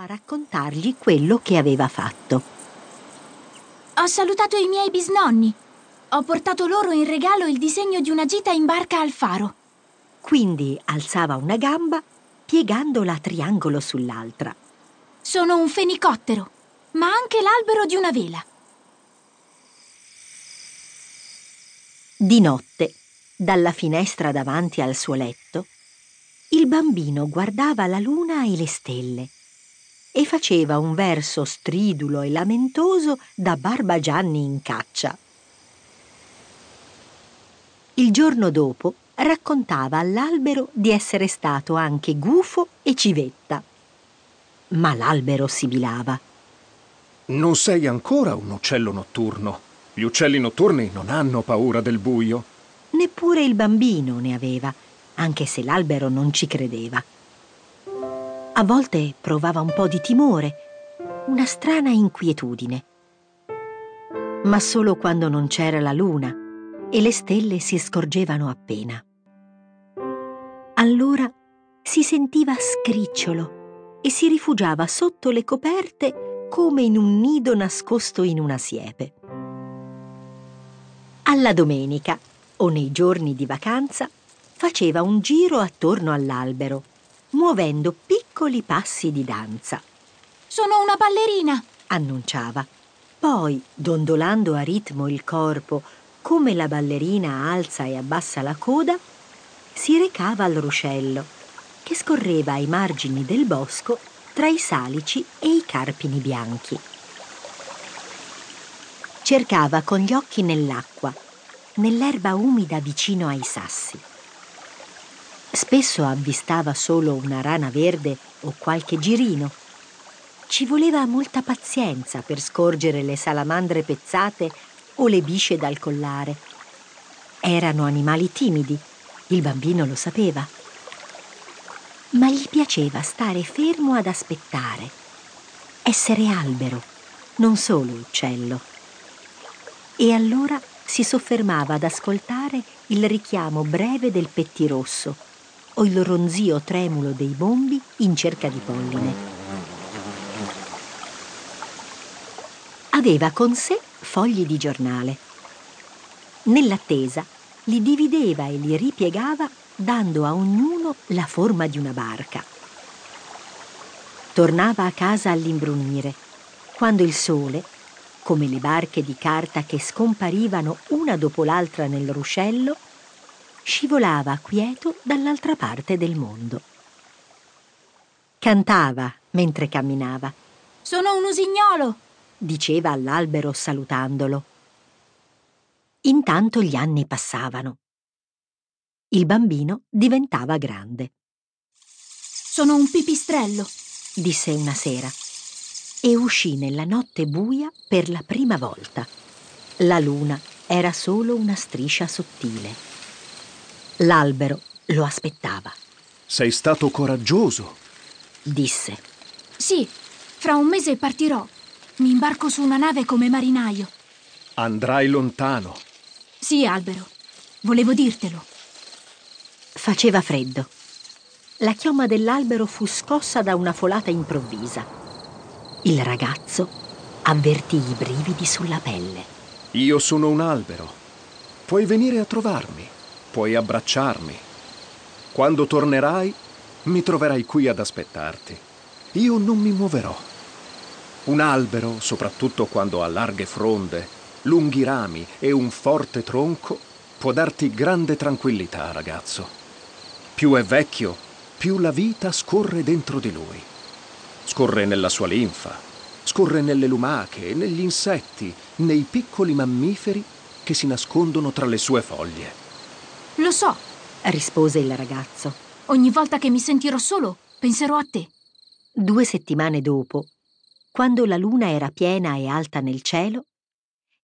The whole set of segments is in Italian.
a raccontargli quello che aveva fatto. Ho salutato i miei bisnonni. Ho portato loro in regalo il disegno di una gita in barca al faro. Quindi alzava una gamba piegandola a triangolo sull'altra. Sono un fenicottero, ma anche l'albero di una vela. Di notte, dalla finestra davanti al suo letto, il bambino guardava la luna e le stelle e faceva un verso stridulo e lamentoso da Barbagianni in caccia. Il giorno dopo raccontava all'albero di essere stato anche gufo e civetta. Ma l'albero sibilava. Non sei ancora un uccello notturno. Gli uccelli notturni non hanno paura del buio. Neppure il bambino ne aveva, anche se l'albero non ci credeva. A volte provava un po' di timore, una strana inquietudine. Ma solo quando non c'era la luna e le stelle si scorgevano appena. Allora si sentiva scricciolo e si rifugiava sotto le coperte come in un nido nascosto in una siepe. Alla domenica o nei giorni di vacanza faceva un giro attorno all'albero, muovendo piccoli passi di danza. Sono una ballerina, annunciava. Poi, dondolando a ritmo il corpo, come la ballerina alza e abbassa la coda, si recava al ruscello, che scorreva ai margini del bosco tra i salici e i carpini bianchi. Cercava con gli occhi nell'acqua, nell'erba umida vicino ai sassi. Spesso avvistava solo una rana verde o qualche girino. Ci voleva molta pazienza per scorgere le salamandre pezzate o le bisce dal collare. Erano animali timidi il bambino lo sapeva. Ma gli piaceva stare fermo ad aspettare, essere albero, non solo uccello. E allora si soffermava ad ascoltare il richiamo breve del pettirosso o il ronzio tremulo dei bombi in cerca di polline. Aveva con sé fogli di giornale. Nell'attesa li divideva e li ripiegava dando a ognuno la forma di una barca. Tornava a casa all'imbrunire, quando il sole, come le barche di carta che scomparivano una dopo l'altra nel ruscello, scivolava quieto dall'altra parte del mondo. Cantava mentre camminava. Sono un usignolo, diceva all'albero salutandolo. Intanto gli anni passavano. Il bambino diventava grande. Sono un pipistrello, disse una sera, e uscì nella notte buia per la prima volta. La luna era solo una striscia sottile. L'albero lo aspettava. Sei stato coraggioso, disse. Sì, fra un mese partirò. Mi imbarco su una nave come marinaio. Andrai lontano. Sì, albero. Volevo dirtelo. Faceva freddo. La chioma dell'albero fu scossa da una folata improvvisa. Il ragazzo avvertì i brividi sulla pelle. Io sono un albero. Puoi venire a trovarmi, puoi abbracciarmi. Quando tornerai, mi troverai qui ad aspettarti. Io non mi muoverò. Un albero, soprattutto quando ha larghe fronde, lunghi rami e un forte tronco può darti grande tranquillità, ragazzo. Più è vecchio, più la vita scorre dentro di lui. Scorre nella sua linfa, scorre nelle lumache, negli insetti, nei piccoli mammiferi che si nascondono tra le sue foglie. Lo so, rispose il ragazzo. Ogni volta che mi sentirò solo, penserò a te. Due settimane dopo, quando la luna era piena e alta nel cielo,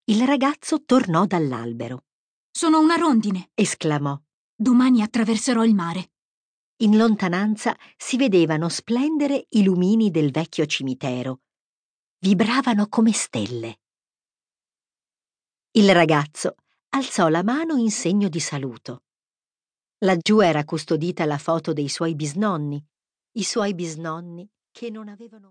il ragazzo tornò dall'albero. Sono una rondine, esclamò. Domani attraverserò il mare. In lontananza si vedevano splendere i lumini del vecchio cimitero. Vibravano come stelle. Il ragazzo alzò la mano in segno di saluto. Laggiù era custodita la foto dei suoi bisnonni, i suoi bisnonni che non avevano